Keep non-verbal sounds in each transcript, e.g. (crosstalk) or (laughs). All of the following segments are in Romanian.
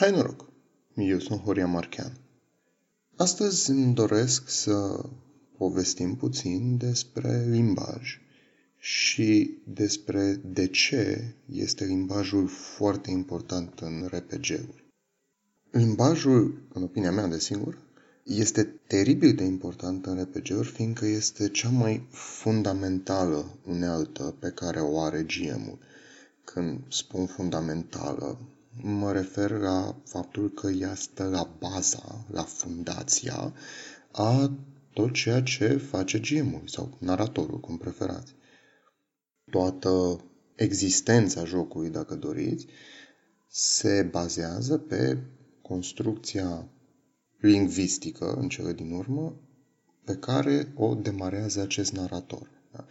Hai noroc! Eu sunt Horia Marchean. Astăzi îmi doresc să povestim puțin despre limbaj și despre de ce este limbajul foarte important în RPG-uri. Limbajul, în opinia mea, desigur, este teribil de important în RPG-uri, fiindcă este cea mai fundamentală unealtă pe care o are GM-ul. Când spun fundamentală, mă refer la faptul că ea stă la baza, la fundația a tot ceea ce face GM-ul sau naratorul, cum preferați. Toată existența jocului, dacă doriți, se bazează pe construcția lingvistică, în cele din urmă, pe care o demarează acest narator. Da?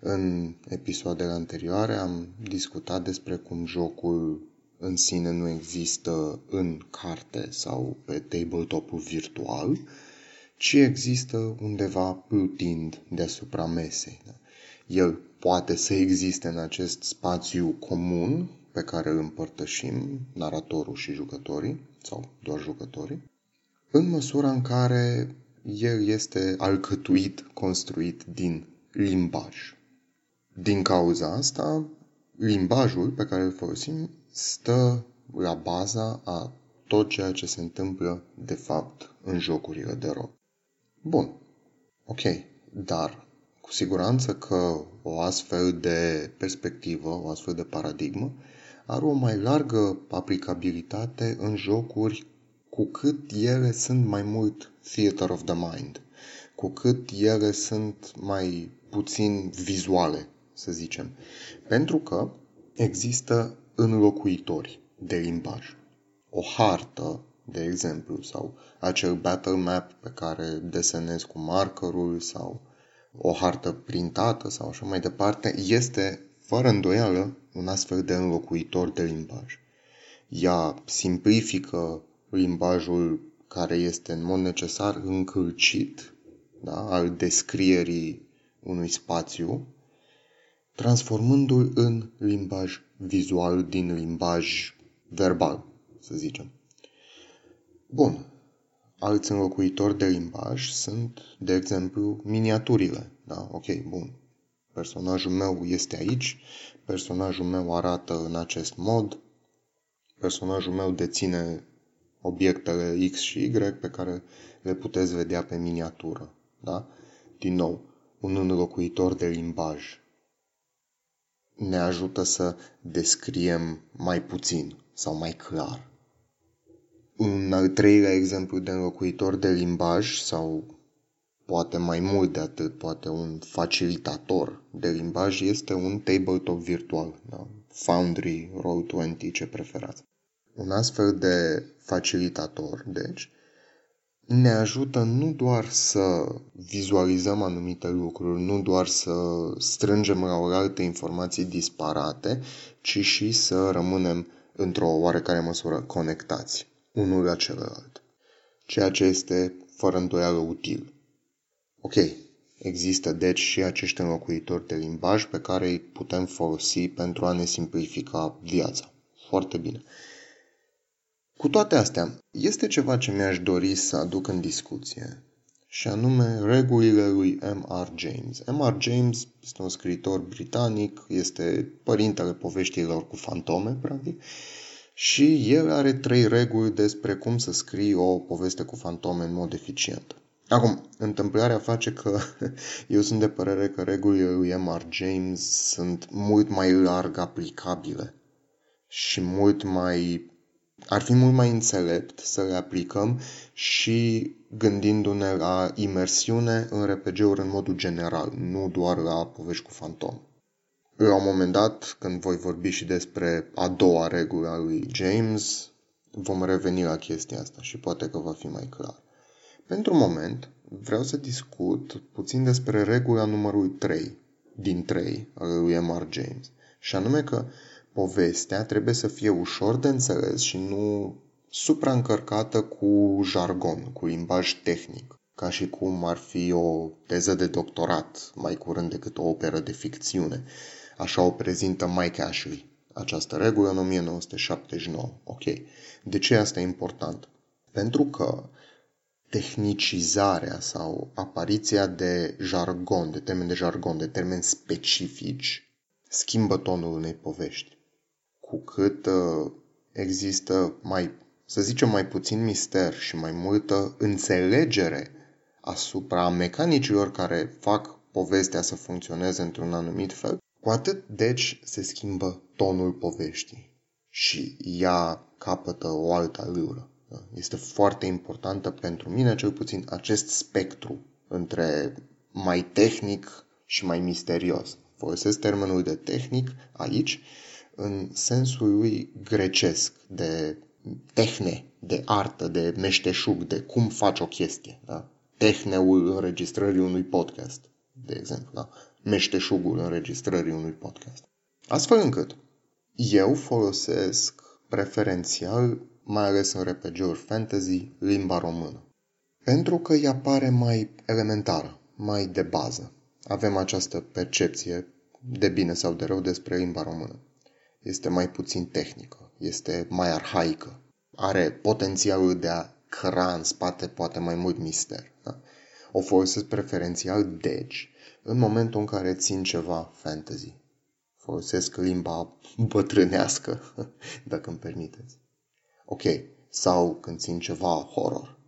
În episoadele anterioare am discutat despre cum jocul în sine nu există în carte sau pe tabletop-ul virtual, ci există undeva plutind deasupra mesei. Da? El poate să existe în acest spațiu comun pe care îl împărtășim, naratorul și jucătorii, sau doar jucătorii, în măsura în care el este alcătuit, construit din limbaj. Din cauza asta, limbajul pe care îl folosim stă la baza a tot ceea ce se întâmplă, de fapt, în jocurile de rol. Bun, ok, dar cu siguranță că o astfel de perspectivă, o astfel de paradigmă, are o mai largă aplicabilitate în jocuri cu cât ele sunt mai mult theater of the mind, cu cât ele sunt mai puțin vizuale, să zicem. Pentru că există înlocuitori de limbaj. O hartă, de exemplu, sau acel battle map pe care desenezi cu markerul sau o hartă printată sau așa mai departe, este fără îndoială un astfel de înlocuitor de limbaj. Ea simplifică limbajul care este în mod necesar încălcit da, al descrierii unui spațiu, transformându-l în limbaj vizual din limbaj verbal, să zicem. Bun. Alți înlocuitori de limbaj sunt, de exemplu, miniaturile. Da? Ok, bun. Personajul meu este aici, personajul meu arată în acest mod, personajul meu deține obiectele X și Y pe care le puteți vedea pe miniatură. Da? Din nou, un înlocuitor de limbaj ne ajută să descriem mai puțin sau mai clar. Un al treilea exemplu de înlocuitor de limbaj sau poate mai mult de atât, poate un facilitator de limbaj este un tabletop virtual, da? Foundry, Roll20, ce preferați. Un astfel de facilitator, deci, ne ajută nu doar să vizualizăm anumite lucruri, nu doar să strângem la oaltă informații disparate, ci și să rămânem într-o oarecare măsură conectați unul la celălalt. Ceea ce este fără îndoială util. Ok, există deci și acești înlocuitori de limbaj pe care îi putem folosi pentru a ne simplifica viața. Foarte bine. Cu toate astea, este ceva ce mi-aș dori să aduc în discuție, și anume regulile lui M.R. James. M.R. James este un scriitor britanic, este părintele poveștilor cu fantome, practic, și el are trei reguli despre cum să scrii o poveste cu fantome în mod eficient. Acum, întâmplarea face că (laughs) eu sunt de părere că regulile lui M.R. James sunt mult mai larg aplicabile și mult mai ar fi mult mai înțelept să le aplicăm și gândindu-ne la imersiune în RPG-uri în modul general, nu doar la povești cu fantom. La un moment dat, când voi vorbi și despre a doua regulă a lui James, vom reveni la chestia asta și poate că va fi mai clar. Pentru moment, vreau să discut puțin despre regula numărul 3 din 3 al lui M.R. James, și anume că povestea trebuie să fie ușor de înțeles și nu supraîncărcată cu jargon, cu limbaj tehnic, ca și cum ar fi o teză de doctorat mai curând decât o operă de ficțiune. Așa o prezintă Mike Ashley, această regulă în 1979. Ok. De ce asta e important? Pentru că tehnicizarea sau apariția de jargon, de termeni de jargon, de termeni specifici, schimbă tonul unei povești. Cu cât uh, există mai, să zicem, mai puțin mister și mai multă înțelegere asupra mecanicilor care fac povestea să funcționeze într-un anumit fel, cu atât, deci, se schimbă tonul poveștii și ea capătă o altă alură. Da? Este foarte importantă pentru mine, cel puțin, acest spectru între mai tehnic și mai misterios. Folosesc termenul de tehnic aici în sensul lui grecesc, de tehne, de artă, de meșteșug, de cum faci o chestie. Da? Tehneul înregistrării unui podcast, de exemplu. Da? Meșteșugul înregistrării unui podcast. Astfel încât eu folosesc preferențial, mai ales în RPG-uri fantasy, limba română. Pentru că ea pare mai elementară, mai de bază. Avem această percepție, de bine sau de rău, despre limba română. Este mai puțin tehnică, este mai arhaică, are potențialul de a crea în spate poate mai mult mister. Da? O folosesc preferențial, deci, în momentul în care țin ceva fantasy. Folosesc limba bătrânească, (laughs) dacă îmi permiteți. Ok, sau când țin ceva horror.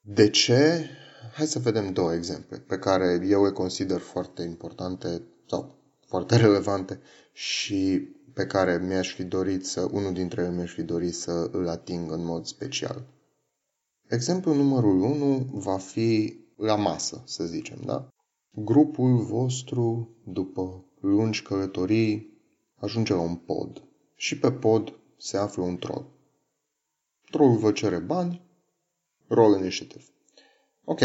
De ce? Hai să vedem două exemple pe care eu le consider foarte importante sau foarte relevante și pe care mi-aș fi dorit să, unul dintre ele mi-aș fi dorit să îl ating în mod special. Exemplul numărul 1 va fi la masă, să zicem, da? Grupul vostru, după lungi călătorii, ajunge la un pod. Și pe pod se află un troll. Trollul vă cere bani, roll initiative. Ok.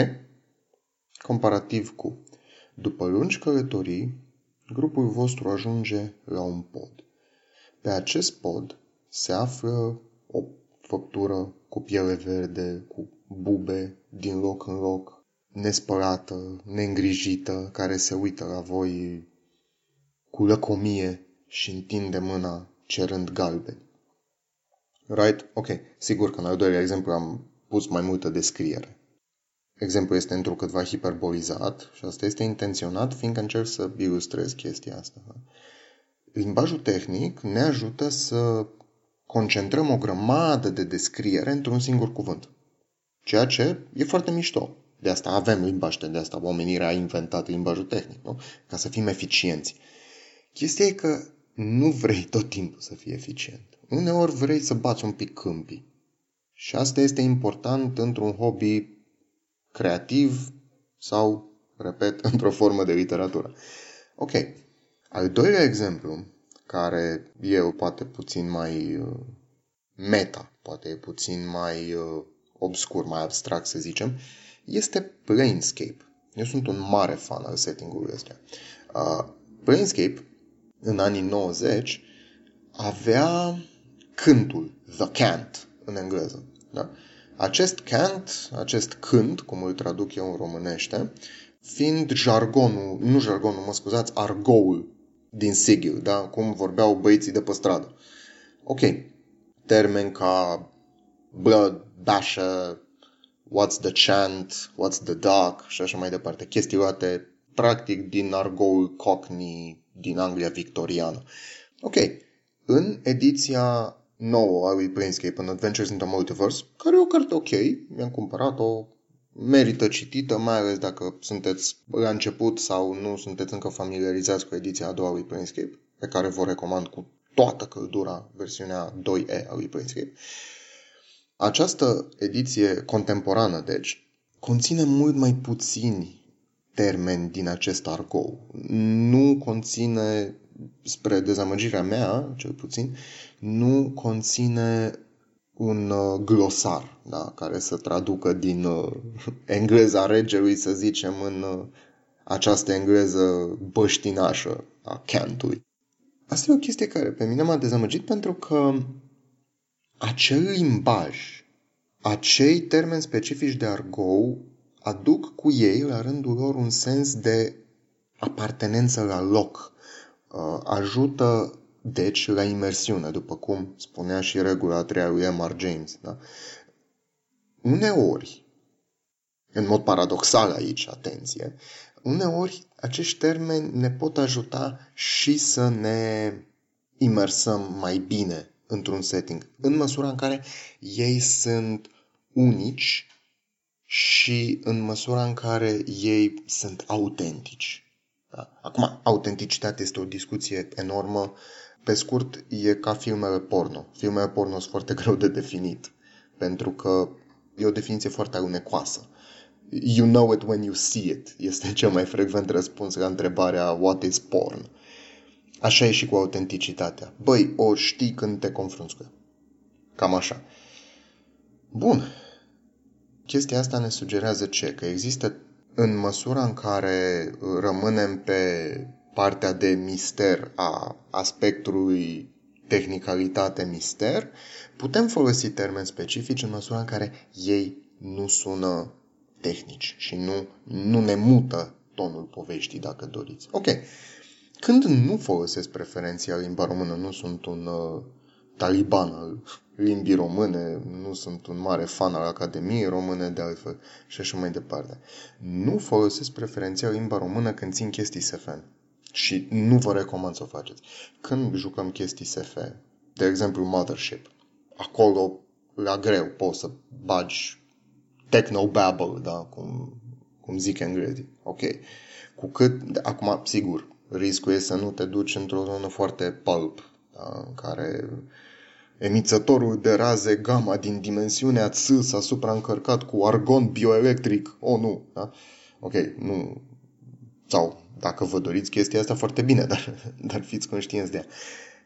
Comparativ cu după lungi călătorii, grupul vostru ajunge la un pod. Pe acest pod se află o făptură cu piele verde, cu bube din loc în loc, nespărată, neîngrijită, care se uită la voi cu lăcomie și întinde mâna cerând galbeni. Right? Ok. Sigur că în al doilea exemplu am pus mai multă descriere. Exemplul este întrucâtva hiperbolizat și asta este intenționat fiindcă încerc să ilustrez chestia asta. Limbajul tehnic ne ajută să concentrăm o grămadă de descriere într-un singur cuvânt. Ceea ce e foarte mișto. De asta avem limbaj, de asta omenirea a inventat limbajul tehnic, nu? Ca să fim eficienți. Chestia e că nu vrei tot timpul să fii eficient. Uneori vrei să bați un pic câmpii. Și asta este important într-un hobby creativ sau, repet, (laughs) într-o formă de literatură. Ok. Al doilea exemplu, care e poate puțin mai uh, meta, poate e puțin mai uh, obscur, mai abstract să zicem, este Planescape. Eu sunt un mare fan al setting-ului ăsta. Uh, Planescape, în anii 90, avea cântul, the cant, în engleză. Da? Acest cant, acest cânt, cum îl traduc eu în românește, fiind jargonul, nu jargonul, mă scuzați, argoul din Sigil, da? cum vorbeau băieții de pe stradă. Ok, termen ca blood, basher, what's the chant, what's the dark și așa mai departe. Chestii luate practic din argoul Cockney din Anglia victoriană. Ok, în ediția nouă a lui Planescape în Adventures in the Multiverse, care e o carte ok, mi-am cumpărat-o, merită citită, mai ales dacă sunteți la început sau nu sunteți încă familiarizați cu ediția a doua lui Planescape, pe care vă recomand cu toată căldura versiunea 2E a lui Planescape. Această ediție contemporană, deci, conține mult mai puțini termeni din acest argou. Nu conține, spre dezamăgirea mea, cel puțin, nu conține un uh, glosar da, care să traducă din uh, (laughs) engleza regelui, să zicem, în uh, această engleză băștinașă a cantului. Asta e o chestie care pe mine m-a dezamăgit pentru că acel limbaj, acei termeni specifici de argou aduc cu ei, la rândul lor, un sens de apartenență la loc. Uh, ajută deci, la imersiune, după cum spunea și regula a treia lui M.R. James. Da? Uneori, în mod paradoxal aici, atenție, uneori acești termeni ne pot ajuta și să ne imersăm mai bine într-un setting, în măsura în care ei sunt unici și în măsura în care ei sunt autentici. Da? Acum, autenticitatea este o discuție enormă. Pe scurt, e ca filmele porno. Filmele porno sunt foarte (laughs) greu de definit, pentru că e o definiție foarte alunecoasă. You know it when you see it este (laughs) cel mai frecvent răspuns la întrebarea what is porn. Așa e și cu autenticitatea. Băi, o știi când te confrunți cu ea. Cam așa. Bun. Chestia asta ne sugerează ce? Că există în măsura în care rămânem pe partea de mister a aspectului tehnicalitate mister, putem folosi termeni specifici în măsura în care ei nu sună tehnici și nu, nu ne mută tonul poveștii, dacă doriți. Ok. Când nu folosesc preferențial limba română, nu sunt un uh, taliban al limbii române, nu sunt un mare fan al Academiei Române de altfel și așa mai departe. Nu folosesc preferențial limba română când țin chestii SF și nu vă recomand să o faceți. Când jucăm chestii SF, de exemplu Mothership, acolo la greu poți să bagi techno-babble, da, cum, cum zic englezii. Ok. Cu cât, acum, sigur, riscul e să nu te duci într-o zonă foarte pulp, da, în care emițătorul de raze gamma din dimensiunea Ts s-a supraîncărcat cu argon bioelectric. Oh, nu, da? Ok, nu. Sau, dacă vă doriți chestia asta, foarte bine, (laughs) dar, dar fiți conștienți de ea.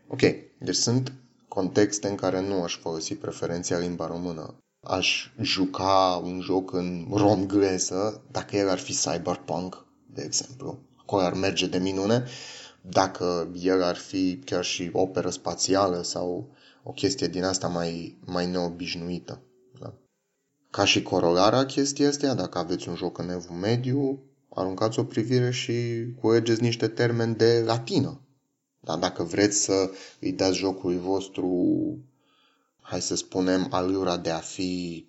Ok, deci sunt contexte în care nu aș folosi preferenția limba română. Aș juca un joc în romgleză dacă el ar fi cyberpunk, de exemplu. Acolo ar merge de minune. Dacă el ar fi chiar și operă spațială sau o chestie din asta mai, mai neobișnuită. Da? Ca și corolara chestia asta, dacă aveți un joc în evul mediu, aruncați o privire și culegeți niște termeni de latină. Dar dacă vreți să îi dați jocului vostru, hai să spunem, alura de a fi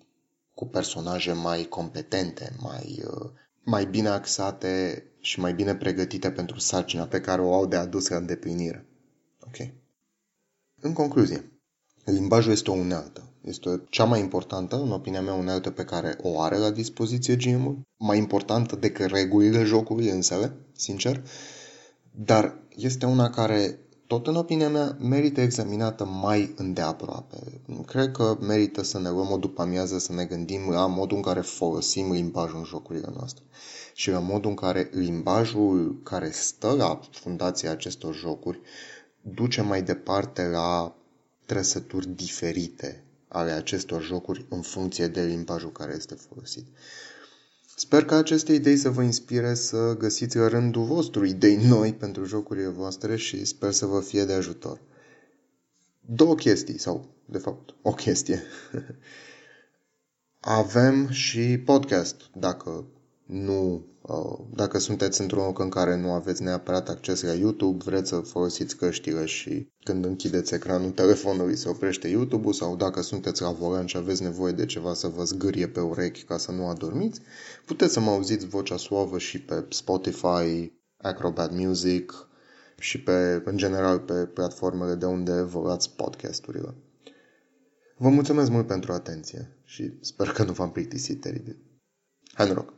cu personaje mai competente, mai, uh, mai bine axate și mai bine pregătite pentru sarcina pe care o au de adus la îndeplinire. Ok. În concluzie, limbajul este o unealtă. Este cea mai importantă, în opinia mea, unealtă pe care o are la dispoziție gm mai importantă decât regulile jocului însele, sincer, dar este una care, tot în opinia mea, merită examinată mai îndeaproape. Cred că merită să ne luăm o după amiază să ne gândim la modul în care folosim limbajul în jocurile noastre și la modul în care limbajul care stă la fundația acestor jocuri duce mai departe la trăsături diferite ale acestor jocuri în funcție de limbajul care este folosit. Sper că aceste idei să vă inspire să găsiți la rândul vostru idei noi pentru jocurile voastre și sper să vă fie de ajutor. Două chestii, sau de fapt o chestie. (laughs) Avem și podcast, dacă nu Uh, dacă sunteți într-un loc în care nu aveți neapărat acces la YouTube, vreți să folosiți căștile și când închideți ecranul telefonului se oprește YouTube-ul sau dacă sunteți la volan și aveți nevoie de ceva să vă zgârie pe urechi ca să nu adormiți, puteți să mă auziți vocea suavă și pe Spotify, Acrobat Music și pe, în general pe platformele de unde vă luați podcasturile. Vă mulțumesc mult pentru atenție și sper că nu v-am plictisit teribil. Hai noroc!